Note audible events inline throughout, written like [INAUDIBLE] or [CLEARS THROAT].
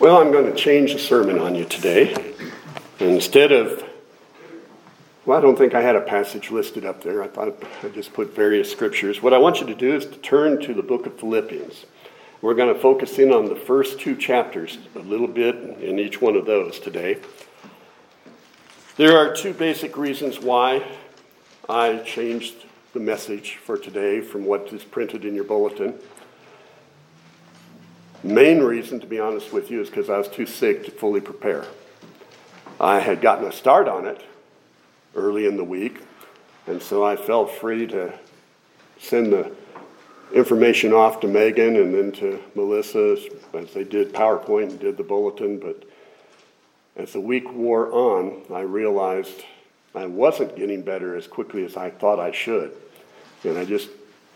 Well, I'm going to change the sermon on you today. Instead of, well, I don't think I had a passage listed up there. I thought I just put various scriptures. What I want you to do is to turn to the book of Philippians. We're going to focus in on the first two chapters a little bit in each one of those today. There are two basic reasons why I changed the message for today from what is printed in your bulletin. Main reason, to be honest with you, is because I was too sick to fully prepare. I had gotten a start on it early in the week, and so I felt free to send the information off to Megan and then to Melissa as they did PowerPoint and did the bulletin. But as the week wore on, I realized I wasn't getting better as quickly as I thought I should. And I just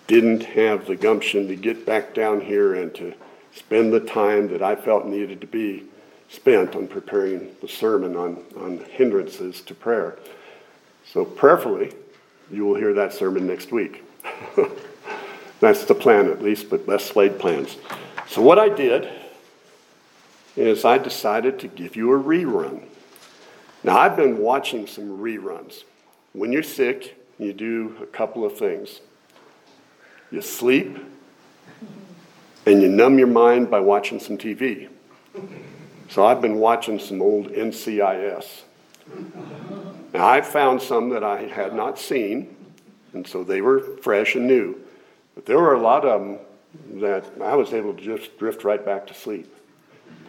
didn't have the gumption to get back down here and to spend the time that I felt needed to be spent on preparing the sermon on, on hindrances to prayer. So, prayerfully, you will hear that sermon next week. [LAUGHS] That's the plan, at least, but less laid plans. So, what I did is I decided to give you a rerun. Now, I've been watching some reruns. When you're sick, you do a couple of things you sleep and you numb your mind by watching some TV. So I've been watching some old NCIS. Now I found some that I had not seen, and so they were fresh and new. But there were a lot of them that I was able to just drift right back to sleep.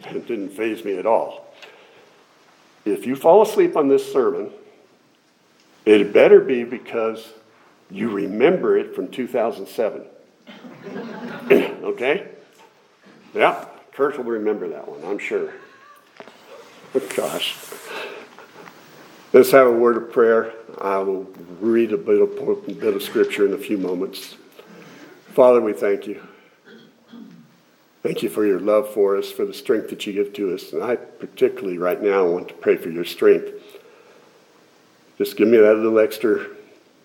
It didn't faze me at all. If you fall asleep on this sermon, it better be because you remember it from 2007. [COUGHS] okay? Yeah, Kurt will remember that one, I'm sure. [LAUGHS] Gosh. Let's have a word of prayer. I will read a bit of, a bit of scripture in a few moments. Father, we thank you. Thank you for your love for us, for the strength that you give to us. And I particularly right now want to pray for your strength. Just give me that little extra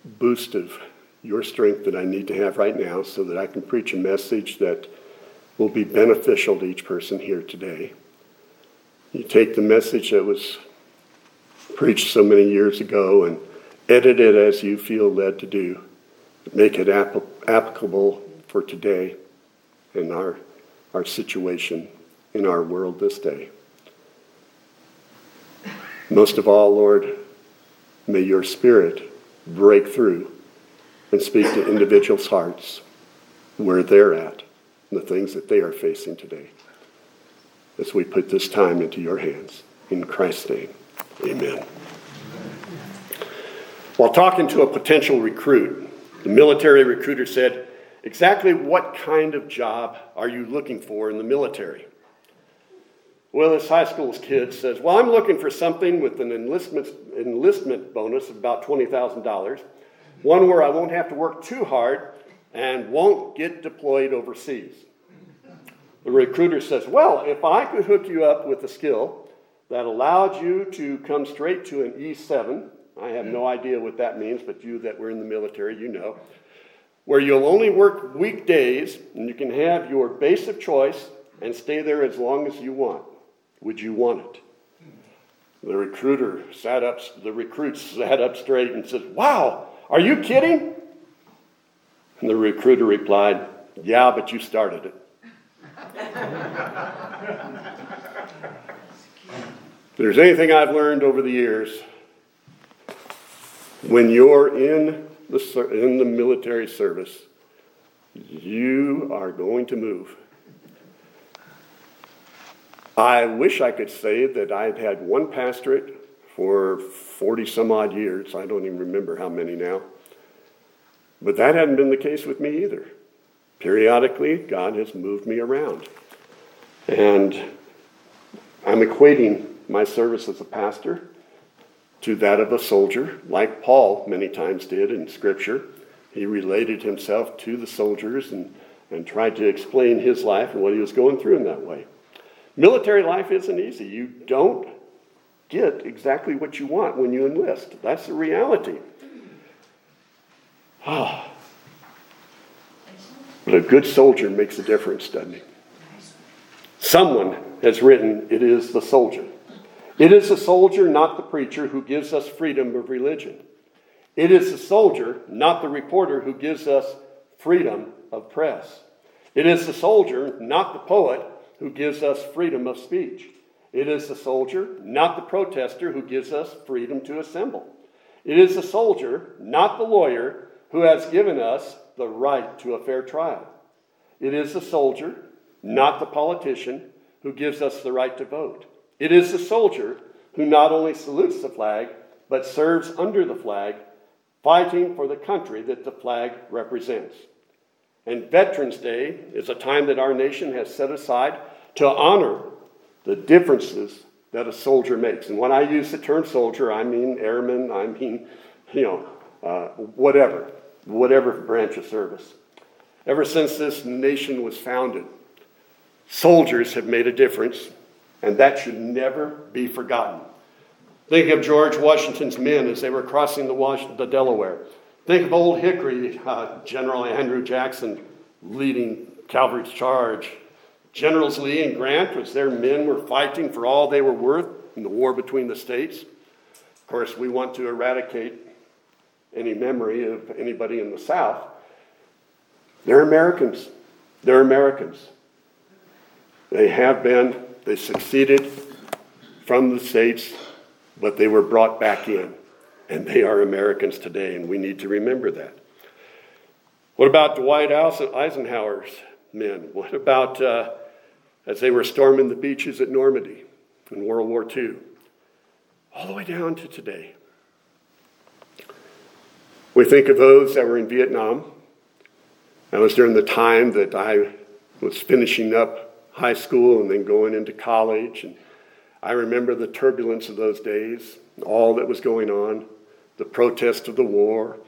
boost of your strength that I need to have right now so that I can preach a message that will be beneficial to each person here today. You take the message that was preached so many years ago and edit it as you feel led to do. Make it applicable for today and our, our situation in our world this day. Most of all, Lord, may your spirit break through and speak to individuals' hearts where they're at and the things that they are facing today. As we put this time into your hands. In Christ's name, amen. While talking to a potential recruit, the military recruiter said, Exactly what kind of job are you looking for in the military? Well, this high school kid says, Well, I'm looking for something with an enlistment, enlistment bonus of about $20,000 one where I won't have to work too hard and won't get deployed overseas. The recruiter says, Well, if I could hook you up with a skill that allowed you to come straight to an E7, I have no idea what that means, but you that were in the military, you know, where you'll only work weekdays and you can have your base of choice and stay there as long as you want. Would you want it? The recruiter sat up, the recruit sat up straight and said, Wow, are you kidding? And the recruiter replied, Yeah, but you started it. if [LAUGHS] there's anything I've learned over the years, when you're in the, in the military service, you are going to move. I wish I could say that I've had one pastorate for 40 some odd years. I don't even remember how many now. But that hadn't been the case with me either. Periodically, God has moved me around. And I'm equating my service as a pastor to that of a soldier, like Paul many times did in Scripture. He related himself to the soldiers and, and tried to explain his life and what he was going through in that way. Military life isn't easy. You don't get exactly what you want when you enlist. That's the reality. [SIGHS] But a good soldier makes a difference, doesn't he? Someone has written, it is the soldier. It is the soldier, not the preacher, who gives us freedom of religion. It is the soldier, not the reporter, who gives us freedom of press. It is the soldier, not the poet, who gives us freedom of speech. It is the soldier, not the protester, who gives us freedom to assemble. It is the soldier, not the lawyer, who has given us the right to a fair trial. It is the soldier, not the politician, who gives us the right to vote. It is the soldier who not only salutes the flag, but serves under the flag, fighting for the country that the flag represents. And Veterans Day is a time that our nation has set aside to honor the differences that a soldier makes. And when I use the term soldier, I mean airman, I mean, you know, uh, whatever, whatever branch of service. Ever since this nation was founded, soldiers have made a difference and that should never be forgotten. Think of George Washington's men as they were crossing the, the Delaware. Think of Old Hickory, uh, General Andrew Jackson leading Cavalry's charge. Generals Lee and Grant, as their men were fighting for all they were worth in the war between the states. Of course, we want to eradicate any memory of anybody in the South. They're Americans. They're Americans. They have been they succeeded from the States, but they were brought back in. And they are Americans today, and we need to remember that. What about Dwight Eisenhower's men? What about uh, as they were storming the beaches at Normandy in World War II? All the way down to today. We think of those that were in Vietnam. That was during the time that I was finishing up high school and then going into college. And I remember the turbulence of those days, all that was going on, the protest of the war,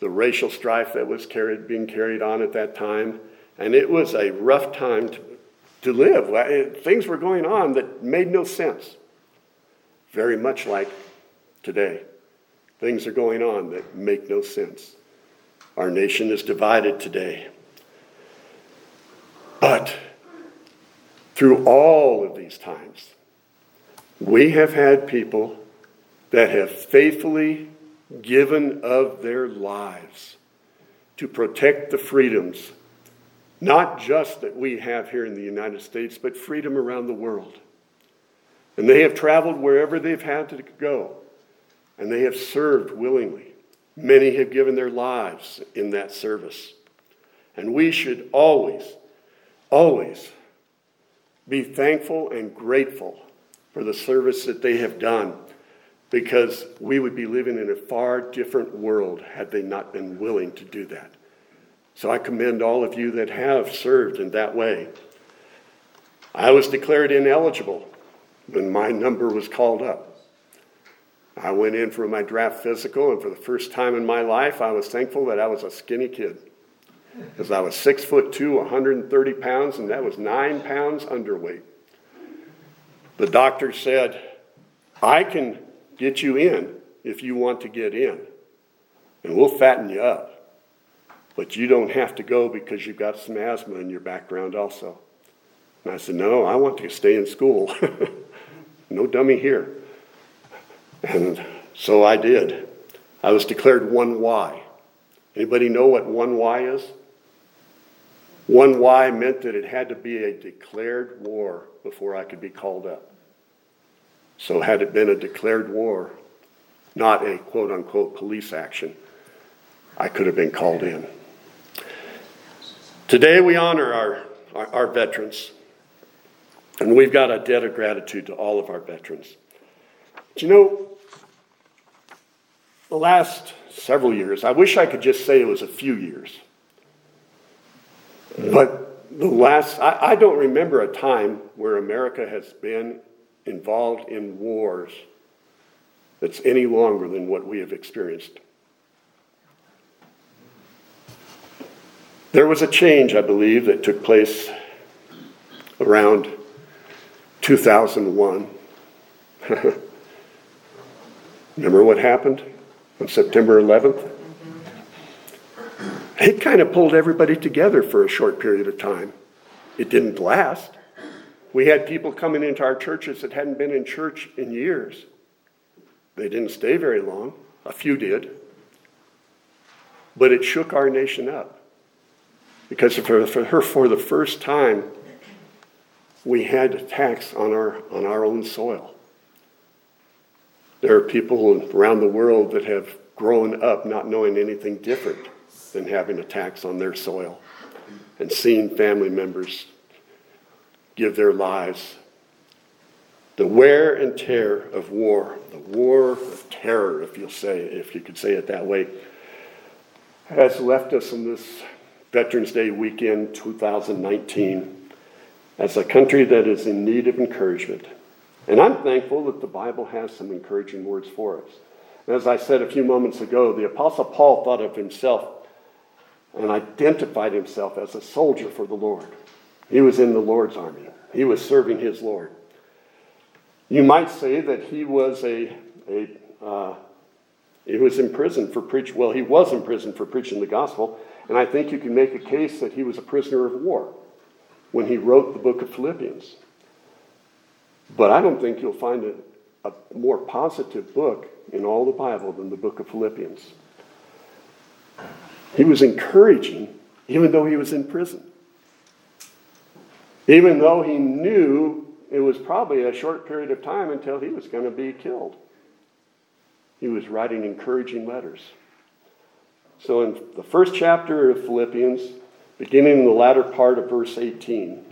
the racial strife that was carried, being carried on at that time. And it was a rough time to, to live. Things were going on that made no sense. Very much like today. Things are going on that make no sense. Our nation is divided today. But through all of these times, we have had people that have faithfully given of their lives to protect the freedoms, not just that we have here in the United States, but freedom around the world. And they have traveled wherever they've had to go, and they have served willingly. Many have given their lives in that service. And we should always, always be thankful and grateful for the service that they have done because we would be living in a far different world had they not been willing to do that. So I commend all of you that have served in that way. I was declared ineligible when my number was called up. I went in for my draft physical, and for the first time in my life, I was thankful that I was a skinny kid because I was six foot two, 130 pounds, and that was nine pounds underweight. The doctor said, I can get you in if you want to get in, and we'll fatten you up. But you don't have to go because you've got some asthma in your background also. And I said, No, I want to stay in school. [LAUGHS] no dummy here. And so I did. I was declared 1Y. Anybody know what 1Y is? One Y meant that it had to be a declared war before I could be called up. So, had it been a declared war, not a quote unquote police action, I could have been called in. Today, we honor our, our, our veterans, and we've got a debt of gratitude to all of our veterans. But you know, the last several years, I wish I could just say it was a few years. But the last, I, I don't remember a time where America has been involved in wars that's any longer than what we have experienced. There was a change, I believe, that took place around 2001. [LAUGHS] Remember what happened on September 11th? It kind of pulled everybody together for a short period of time. It didn't last, We had people coming into our churches that hadn't been in church in years. They didn't stay very long, a few did. But it shook our nation up. Because for, for, her, for the first time, we had attacks on our, on our own soil. There are people around the world that have grown up not knowing anything different than having attacks on their soil and seeing family members give their lives. The wear and tear of war, the war of terror, if you'll say, if you could say it that way, has left us in this Veterans Day weekend 2019 as a country that is in need of encouragement. And I'm thankful that the Bible has some encouraging words for us. As I said a few moments ago, the Apostle Paul thought of himself and identified himself as a soldier for the Lord. He was in the Lord's army, he was serving his Lord. You might say that he was a, a uh, he was in prison for preaching. Well, he was in prison for preaching the gospel, and I think you can make a case that he was a prisoner of war when he wrote the book of Philippians. But I don't think you'll find a, a more positive book in all the Bible than the book of Philippians. He was encouraging, even though he was in prison. Even though he knew it was probably a short period of time until he was going to be killed. He was writing encouraging letters. So, in the first chapter of Philippians, beginning in the latter part of verse 18,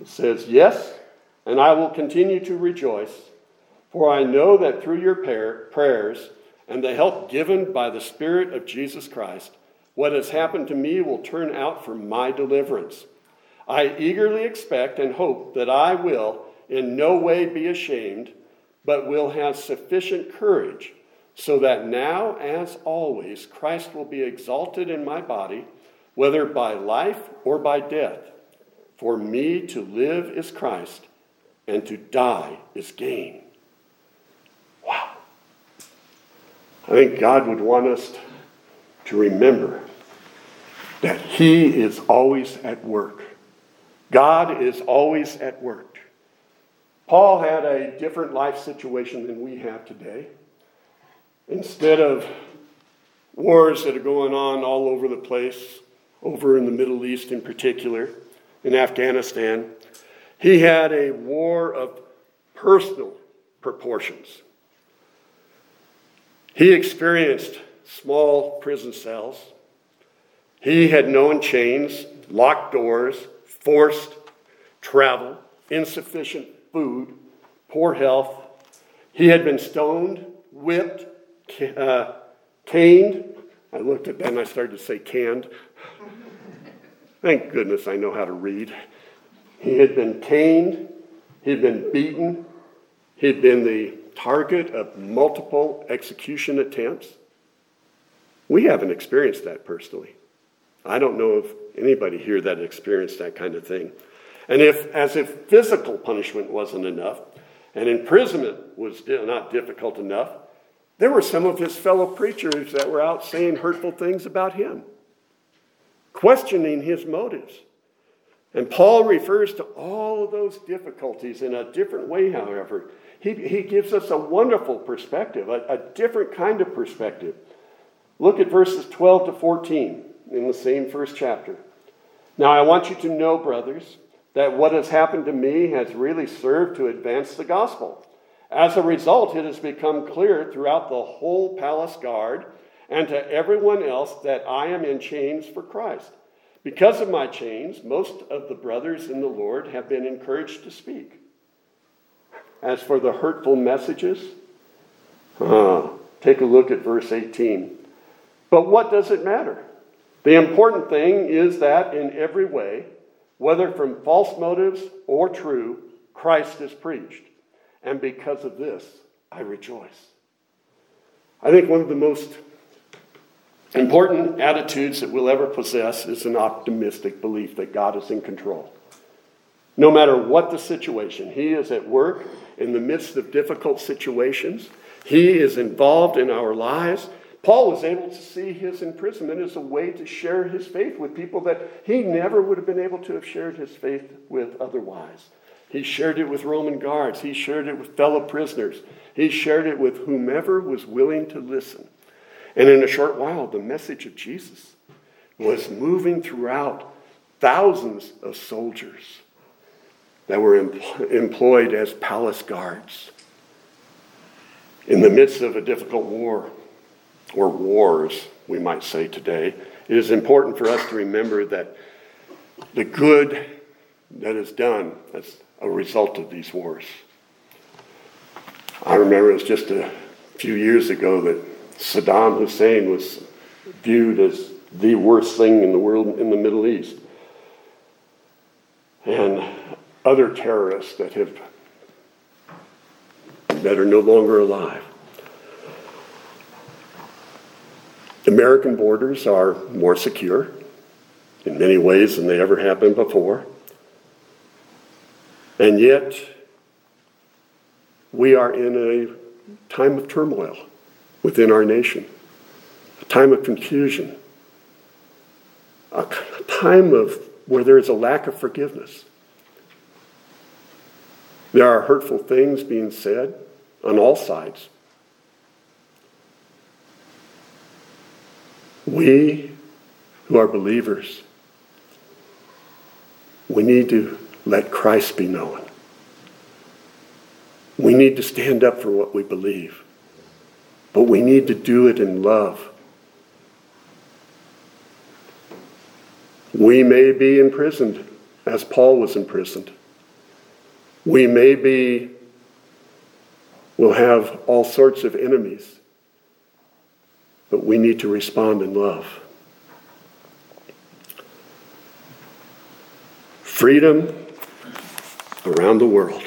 it says, Yes, and I will continue to rejoice, for I know that through your prayers and the help given by the Spirit of Jesus Christ, what has happened to me will turn out for my deliverance. I eagerly expect and hope that I will in no way be ashamed, but will have sufficient courage, so that now, as always, Christ will be exalted in my body, whether by life or by death. For me to live is Christ and to die is gain. Wow. I think God would want us to remember that He is always at work. God is always at work. Paul had a different life situation than we have today. Instead of wars that are going on all over the place, over in the Middle East in particular, in Afghanistan, he had a war of personal proportions. He experienced small prison cells. He had known chains, locked doors, forced travel, insufficient food, poor health. He had been stoned, whipped, uh, caned. I looked at that and I started to say canned. Thank goodness I know how to read. He had been caned, he'd been beaten, he'd been the target of multiple execution attempts. We haven't experienced that personally. I don't know of anybody here that experienced that kind of thing. And if, as if physical punishment wasn't enough, and imprisonment was not difficult enough, there were some of his fellow preachers that were out saying hurtful things about him, questioning his motives. And Paul refers to all of those difficulties in a different way, however. He, he gives us a wonderful perspective, a, a different kind of perspective. Look at verses 12 to 14 in the same first chapter. Now, I want you to know, brothers, that what has happened to me has really served to advance the gospel. As a result, it has become clear throughout the whole palace guard and to everyone else that I am in chains for Christ. Because of my chains, most of the brothers in the Lord have been encouraged to speak. As for the hurtful messages, uh, take a look at verse 18. But what does it matter? The important thing is that in every way, whether from false motives or true, Christ is preached. And because of this, I rejoice. I think one of the most important attitudes that we'll ever possess is an optimistic belief that God is in control. No matter what the situation, He is at work in the midst of difficult situations. He is involved in our lives. Paul was able to see his imprisonment as a way to share his faith with people that he never would have been able to have shared his faith with otherwise. He shared it with Roman guards. He shared it with fellow prisoners. He shared it with whomever was willing to listen. And in a short while, the message of Jesus was moving throughout thousands of soldiers that were employed as palace guards. In the midst of a difficult war, or wars, we might say today, it is important for us to remember that the good that is done as a result of these wars. I remember it was just a few years ago that Saddam Hussein was viewed as the worst thing in the world in the Middle East. And other terrorists that have that are no longer alive. American borders are more secure in many ways than they ever have been before. And yet, we are in a time of turmoil within our nation, a time of confusion, a time of where there is a lack of forgiveness. There are hurtful things being said on all sides. We who are believers, we need to let Christ be known. We need to stand up for what we believe, but we need to do it in love. We may be imprisoned as Paul was imprisoned. We may be, will have all sorts of enemies, but we need to respond in love. Freedom around the world.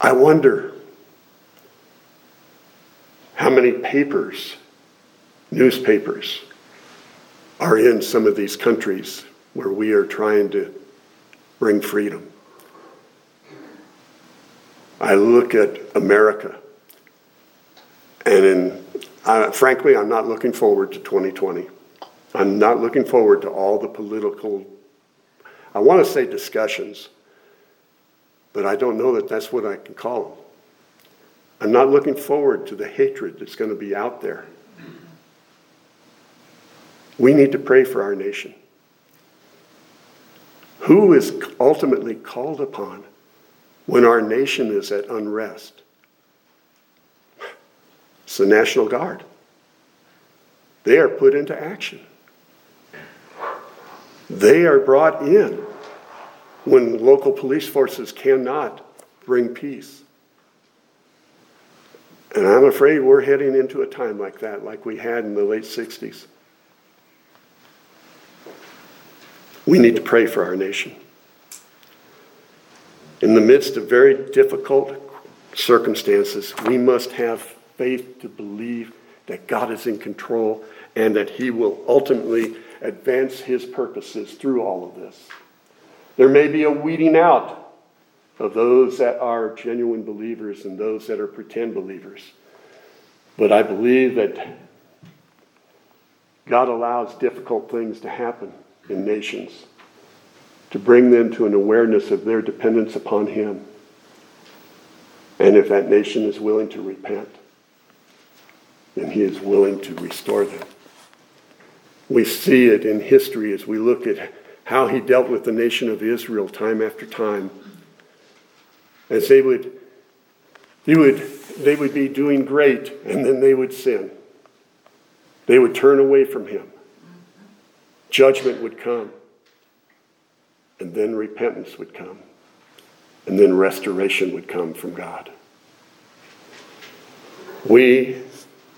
I wonder how many papers, newspapers, are in some of these countries where we are trying to bring freedom. I look at America, and in, uh, frankly, I'm not looking forward to 2020. I'm not looking forward to all the political, I want to say discussions, but I don't know that that's what I can call them. I'm not looking forward to the hatred that's going to be out there. We need to pray for our nation. Who is ultimately called upon when our nation is at unrest? It's the National Guard. They are put into action. They are brought in when local police forces cannot bring peace. And I'm afraid we're heading into a time like that, like we had in the late 60s. We need to pray for our nation. In the midst of very difficult circumstances, we must have faith to believe that God is in control and that He will ultimately advance His purposes through all of this. There may be a weeding out of those that are genuine believers and those that are pretend believers. But I believe that God allows difficult things to happen in nations to bring them to an awareness of their dependence upon Him. And if that nation is willing to repent, then He is willing to restore them. We see it in history as we look at how He dealt with the nation of Israel time after time. As they would, he would, they would be doing great, and then they would sin. They would turn away from Him. Judgment would come. And then repentance would come. And then restoration would come from God. We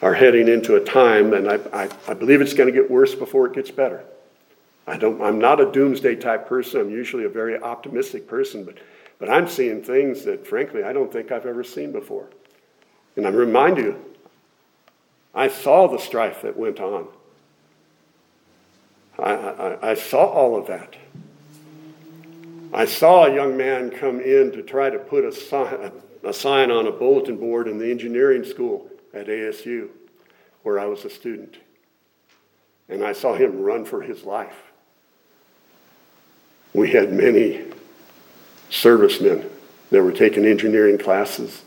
are heading into a time, and I, I, I believe it's going to get worse before it gets better. I don't, I'm not a doomsday type person. I'm usually a very optimistic person, but, but I'm seeing things that, frankly, I don't think I've ever seen before. And I remind you, I saw the strife that went on. I, I, I saw all of that. I saw a young man come in to try to put a sign, a sign on a bulletin board in the engineering school at ASU, where I was a student. And I saw him run for his life. We had many servicemen that were taking engineering classes,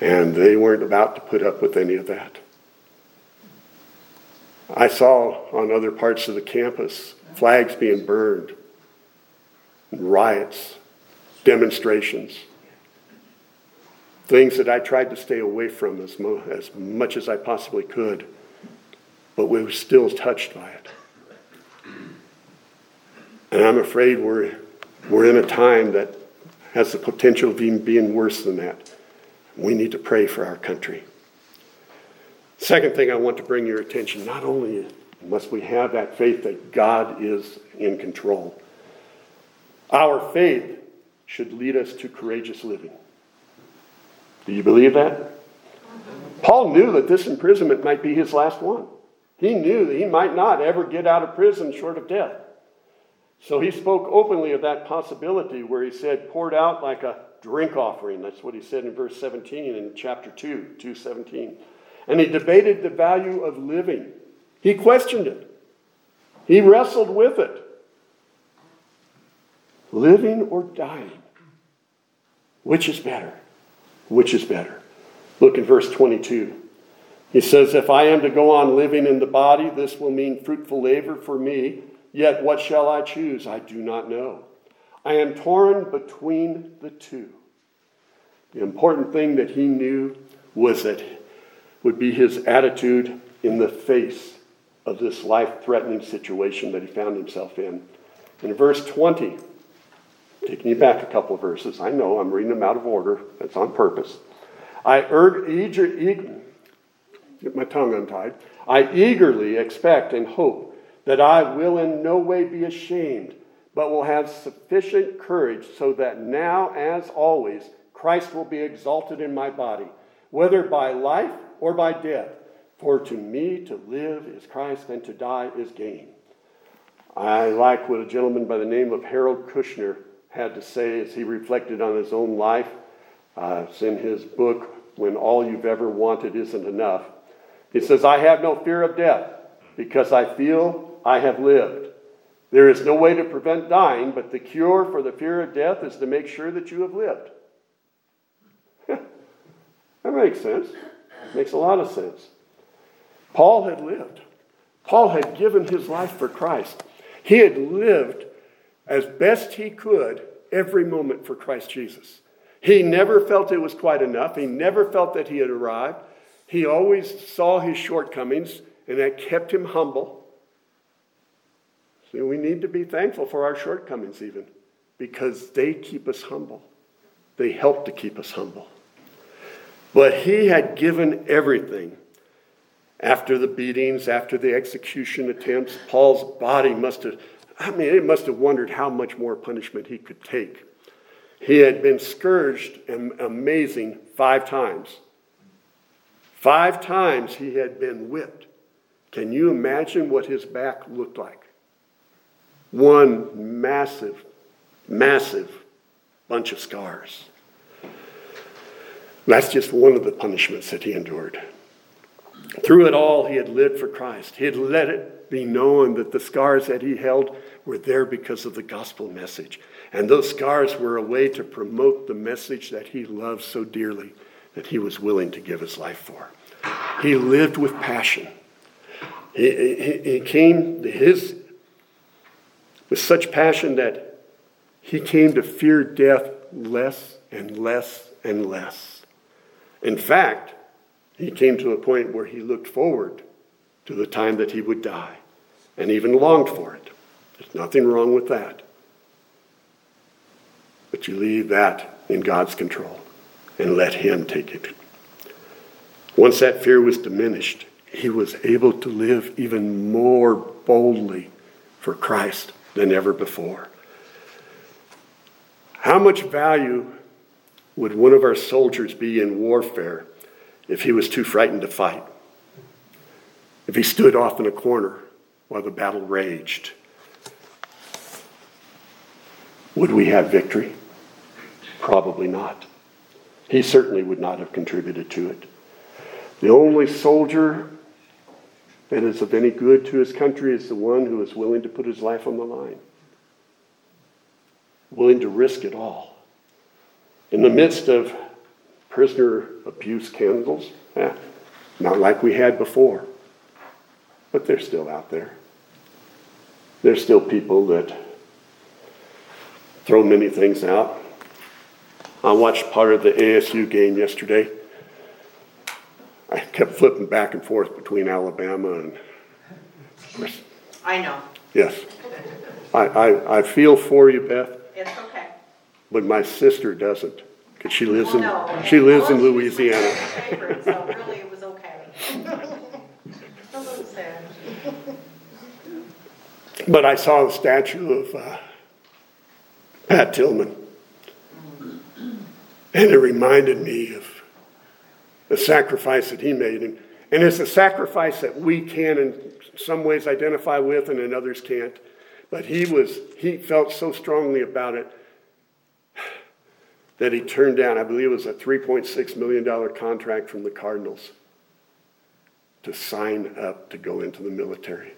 and they weren't about to put up with any of that. I saw on other parts of the campus flags being burned, riots, demonstrations, things that I tried to stay away from as, mo- as much as I possibly could, but we were still touched by it. And I'm afraid we're, we're in a time that has the potential of even being worse than that. We need to pray for our country. Second thing I want to bring your attention not only must we have that faith that God is in control, our faith should lead us to courageous living. Do you believe that? Paul knew that this imprisonment might be his last one. He knew that he might not ever get out of prison short of death. So he spoke openly of that possibility where he said, poured out like a drink offering. That's what he said in verse 17 in chapter 2, 217. And he debated the value of living. He questioned it, he wrestled with it. Living or dying? Which is better? Which is better? Look in verse 22. He says, If I am to go on living in the body, this will mean fruitful labor for me. Yet what shall I choose? I do not know. I am torn between the two. The important thing that he knew was that would be his attitude in the face of this life threatening situation that he found himself in. In verse 20, taking you back a couple of verses, I know I'm reading them out of order, that's on purpose. I urge, eager, eager, get my tongue untied. I eagerly expect and hope that I will in no way be ashamed, but will have sufficient courage so that now, as always, Christ will be exalted in my body, whether by life or by death. For to me to live is Christ, and to die is gain. I like what a gentleman by the name of Harold Kushner had to say as he reflected on his own life. Uh, it's in his book, When All You've Ever Wanted Isn't Enough. He says, I have no fear of death because I feel I have lived. There is no way to prevent dying, but the cure for the fear of death is to make sure that you have lived. [LAUGHS] that makes sense. Makes a lot of sense. Paul had lived. Paul had given his life for Christ. He had lived as best he could every moment for Christ Jesus. He never felt it was quite enough. He never felt that he had arrived. He always saw his shortcomings, and that kept him humble. See, we need to be thankful for our shortcomings, even, because they keep us humble. They help to keep us humble. But he had given everything. After the beatings, after the execution attempts, Paul's body must have, I mean, it must have wondered how much more punishment he could take. He had been scourged, amazing, five times. Five times he had been whipped. Can you imagine what his back looked like? one massive, massive bunch of scars. That's just one of the punishments that he endured. Through it all, he had lived for Christ. He had let it be known that the scars that he held were there because of the gospel message. And those scars were a way to promote the message that he loved so dearly that he was willing to give his life for. He lived with passion. He, he, he came, to his with such passion that he came to fear death less and less and less. In fact, he came to a point where he looked forward to the time that he would die and even longed for it. There's nothing wrong with that. But you leave that in God's control and let Him take it. Once that fear was diminished, he was able to live even more boldly for Christ than ever before. How much value would one of our soldiers be in warfare if he was too frightened to fight? If he stood off in a corner while the battle raged? Would we have victory? Probably not. He certainly would not have contributed to it. The only soldier that is of any good to his country is the one who is willing to put his life on the line. willing to risk it all. In the midst of prisoner abuse scandals, eh, not like we had before, but they're still out there. There's still people that throw many things out. I watched part of the ASU game yesterday. I kept flipping back and forth between Alabama and. I know. Yes. I, I, I feel for you, Beth. It's okay. But my sister doesn't, because she lives in Well, no. she lives in Well, [LAUGHS] she Louisiana. favorite, So really, it was okay. A little sad. But I saw the statue of uh, Pat Tillman, and it reminded me of the sacrifice that he made, and, and it's a sacrifice that we can, in some ways, identify with, and in others can't. But he was he felt so strongly about it that he turned down. I believe it was a 3.6 million dollar contract from the Cardinals to sign up to go into the military.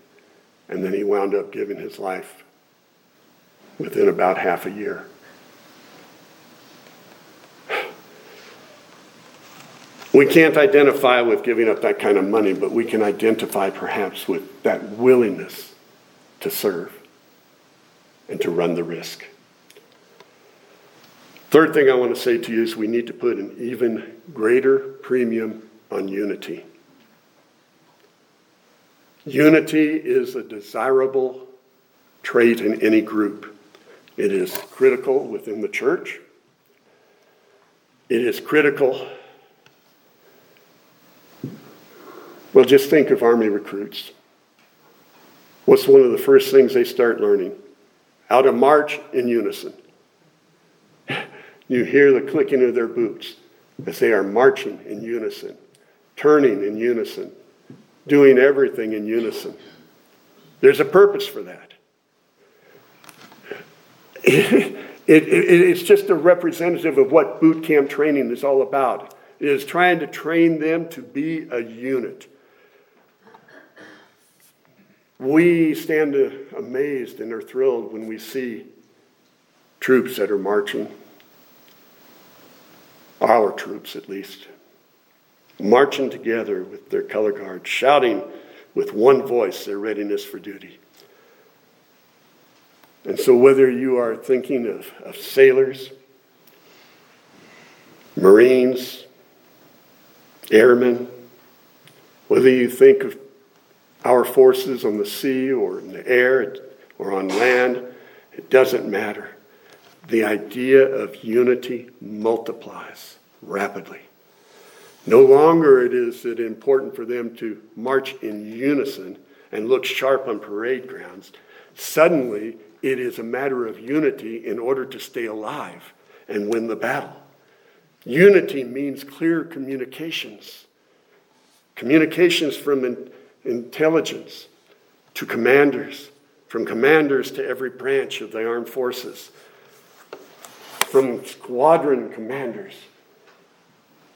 And then he wound up giving his life within about half a year. We can't identify with giving up that kind of money, but we can identify perhaps with that willingness to serve and to run the risk. Third thing I want to say to you is we need to put an even greater premium on unity. Unity is a desirable trait in any group. It is critical within the church. It is critical. Well, just think of Army recruits. What's one of the first things they start learning? How to march in unison. You hear the clicking of their boots as they are marching in unison, turning in unison, doing everything in unison. There's a purpose for that. It, it, it, it's just a representative of what boot camp training is all about. It is trying to train them to be a unit. We stand amazed and are thrilled when we see troops that are marching, our troops at least, marching together with their color guard, shouting with one voice their readiness for duty. And so, whether you are thinking of, of sailors, Marines, airmen, whether you think of our forces on the sea or in the air or on land, it doesn't matter. The idea of unity multiplies rapidly. No longer it is it important for them to march in unison and look sharp on parade grounds. Suddenly, it is a matter of unity in order to stay alive and win the battle. Unity means clear communications. Communications from in, intelligence to commanders, from commanders to every branch of the armed forces, from squadron commanders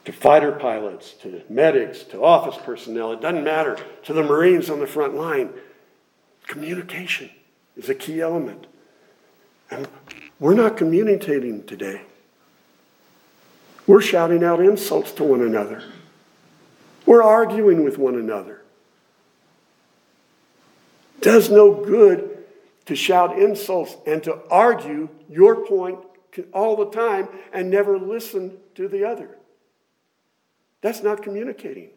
to fighter pilots, to medics, to office personnel, it doesn't matter, to the Marines on the front line. Communication is a key element. And we're not communicating today. We're shouting out insults to one another. We're arguing with one another. Does no good to shout insults and to argue your point all the time and never listen to the other. That's not communicating.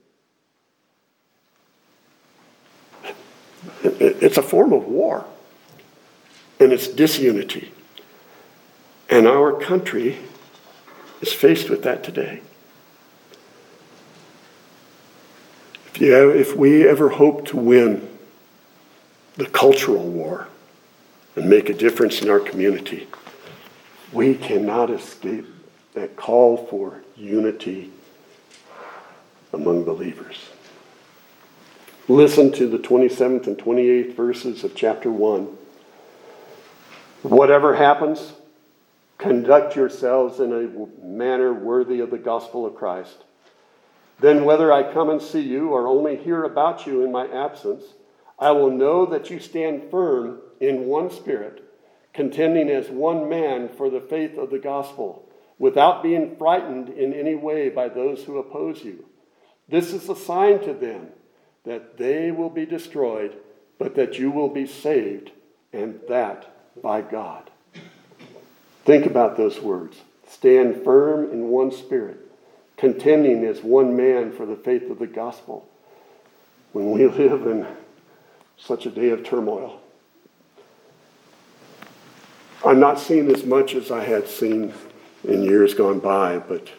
It's a form of war, and it's disunity. And our country is faced with that today. If, you if we ever hope to win the cultural war and make a difference in our community, we cannot escape that call for unity among believers. Listen to the 27th and 28th verses of chapter 1. Whatever happens, conduct yourselves in a manner worthy of the gospel of Christ. Then, whether I come and see you or only hear about you in my absence, I will know that you stand firm in one spirit, contending as one man for the faith of the gospel, without being frightened in any way by those who oppose you. This is a sign to them that they will be destroyed, but that you will be saved, and that by God. Think about those words. Stand firm in one spirit, contending as one man for the faith of the gospel. When we [LAUGHS] live in such a day of turmoil, I'm not seeing as much as I had seen in years gone by, but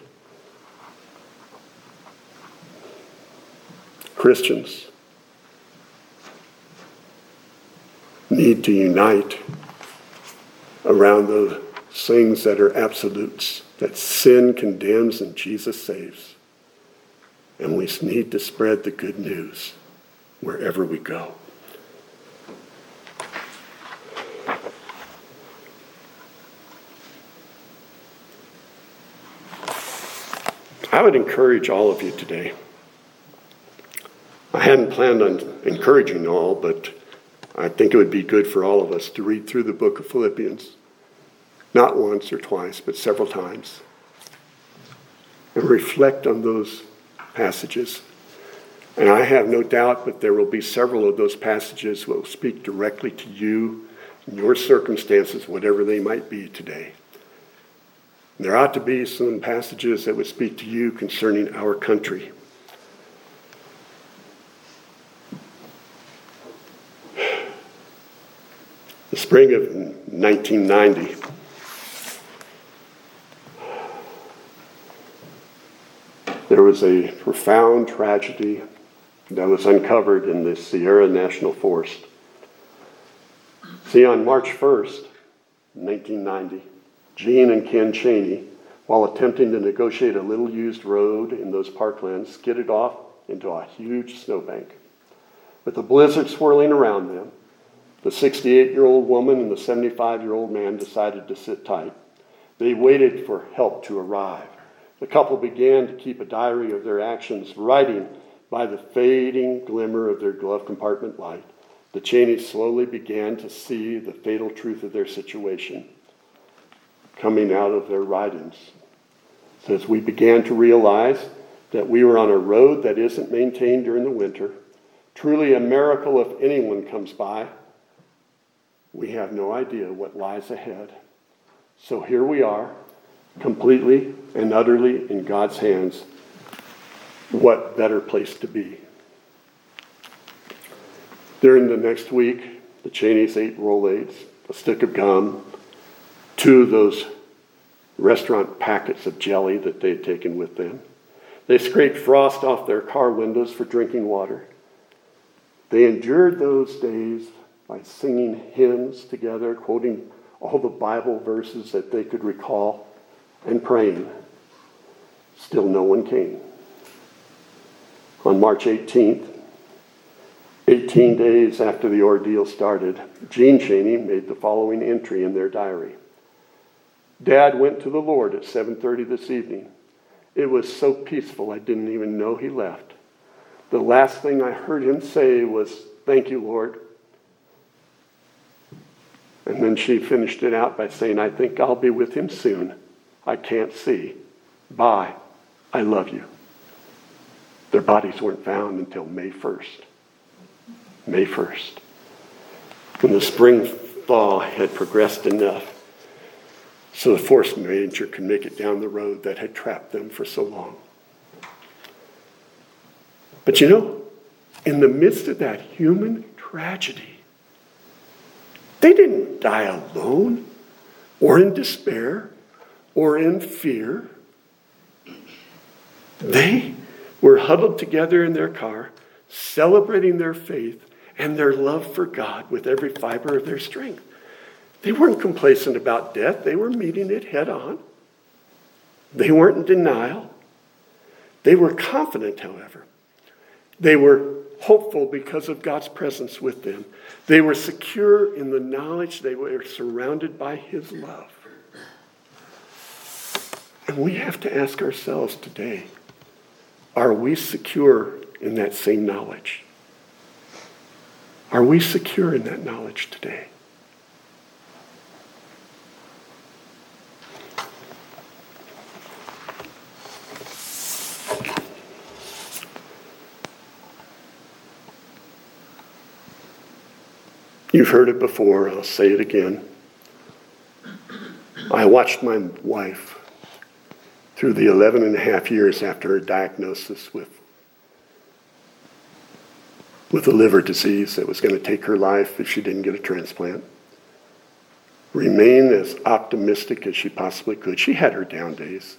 Christians need to unite around those things that are absolutes, that sin condemns and Jesus saves. And we need to spread the good news wherever we go. I would encourage all of you today. I hadn't planned on encouraging all, but I think it would be good for all of us to read through the book of Philippians, not once or twice, but several times, and reflect on those passages. And I have no doubt that there will be several of those passages that will speak directly to you and your circumstances, whatever they might be today. There ought to be some passages that would speak to you concerning our country. The spring of 1990, there was a profound tragedy that was uncovered in the Sierra National Forest. See, on March 1st, 1990, Gene and Ken Cheney, while attempting to negotiate a little used road in those parklands, skidded off into a huge snowbank. With the blizzard swirling around them, the 68 year old woman and the 75 year old man decided to sit tight. They waited for help to arrive. The couple began to keep a diary of their actions, writing by the fading glimmer of their glove compartment light. The Cheneys slowly began to see the fatal truth of their situation coming out of their writings. As we began to realize that we were on a road that isn't maintained during the winter, truly a miracle if anyone comes by, we have no idea what lies ahead. So here we are, completely and utterly in God's hands. What better place to be? During the next week, the Cheneys ate Rolaids, a stick of gum, two of those restaurant packets of jelly that they had taken with them. They scraped frost off their car windows for drinking water. They endured those days by singing hymns together, quoting all the Bible verses that they could recall, and praying. Still, no one came. On March 18th, 18 days after the ordeal started, Gene Cheney made the following entry in their diary. Dad went to the Lord at 7:30 this evening. It was so peaceful I didn't even know he left. The last thing I heard him say was, "Thank you, Lord." And then she finished it out by saying, "I think I'll be with him soon. I can't see. Bye. I love you." Their bodies weren't found until May 1st. May 1st. When the spring thaw had progressed enough so the force ranger can make it down the road that had trapped them for so long. But you know, in the midst of that human tragedy, they didn't die alone or in despair or in fear. They were huddled together in their car, celebrating their faith and their love for God with every fiber of their strength. They weren't complacent about death, they were meeting it head on. They weren't in denial. They were confident, however. They were hopeful because of God's presence with them. They were secure in the knowledge they were surrounded by His love. And we have to ask ourselves today are we secure in that same knowledge? Are we secure in that knowledge today? You've heard it before, I'll say it again. I watched my wife through the 11 and a half years after her diagnosis with, with a liver disease that was going to take her life if she didn't get a transplant. Remain as optimistic as she possibly could. She had her down days.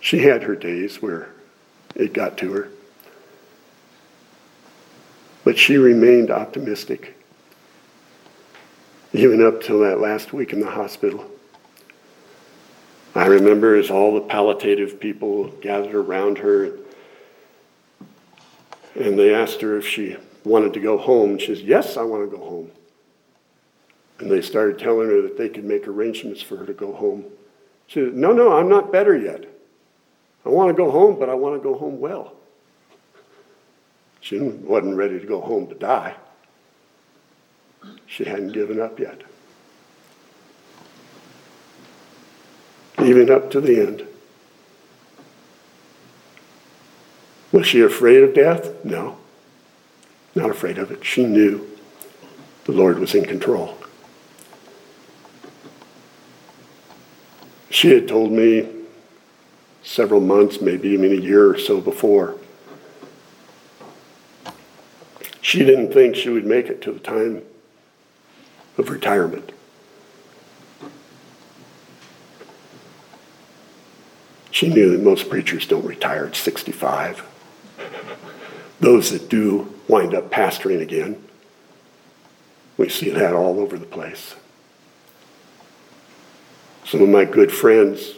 She had her days where it got to her. But she remained optimistic, even up till that last week in the hospital. I remember as all the palliative people gathered around her and they asked her if she wanted to go home. She says, Yes, I want to go home. And they started telling her that they could make arrangements for her to go home. She said, No, no, I'm not better yet. I want to go home, but I want to go home well. She wasn't ready to go home to die. She hadn't given up yet. Even up to the end. Was she afraid of death? No. Not afraid of it. She knew the Lord was in control. She had told me several months, maybe even a year or so before, she didn't think she would make it to the time of retirement. She knew that most preachers don't retire at 65. Those that do wind up pastoring again. We see that all over the place. Some of my good friends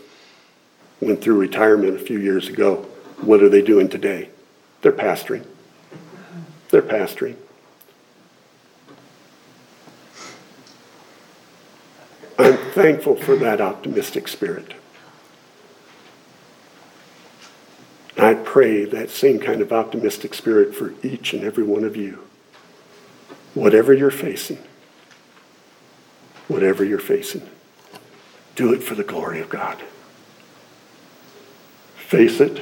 went through retirement a few years ago. What are they doing today? They're pastoring. They're pastoring. I'm thankful for that optimistic spirit. I pray that same kind of optimistic spirit for each and every one of you. Whatever you're facing, whatever you're facing, do it for the glory of God. Face it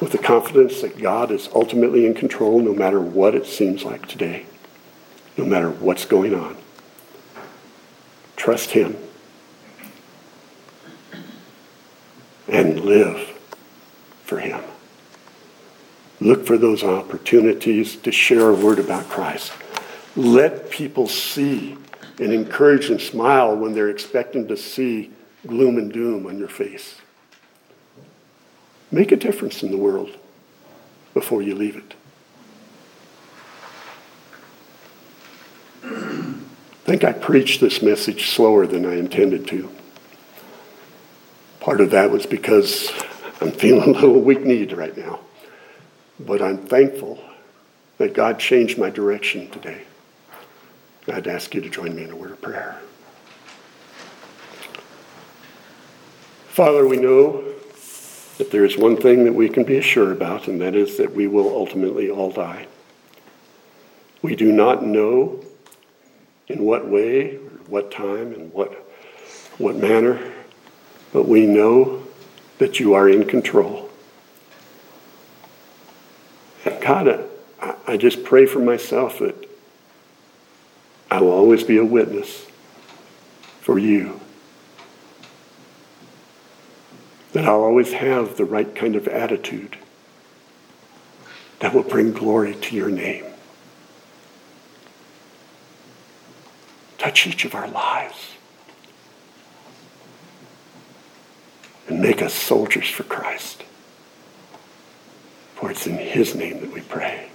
with the confidence that God is ultimately in control no matter what it seems like today, no matter what's going on. Trust Him and live for Him. Look for those opportunities to share a word about Christ. Let people see and encourage and smile when they're expecting to see gloom and doom on your face. Make a difference in the world before you leave it. I [CLEARS THROAT] think I preached this message slower than I intended to. Part of that was because I'm feeling a little weak kneed right now. But I'm thankful that God changed my direction today. I'd ask you to join me in a word of prayer. Father, we know that there is one thing that we can be assured about, and that is that we will ultimately all die. We do not know in what way, what time, and what, what manner, but we know that you are in control. And God, I, I just pray for myself that I will always be a witness for you that I'll always have the right kind of attitude that will bring glory to your name. Touch each of our lives and make us soldiers for Christ. For it's in his name that we pray.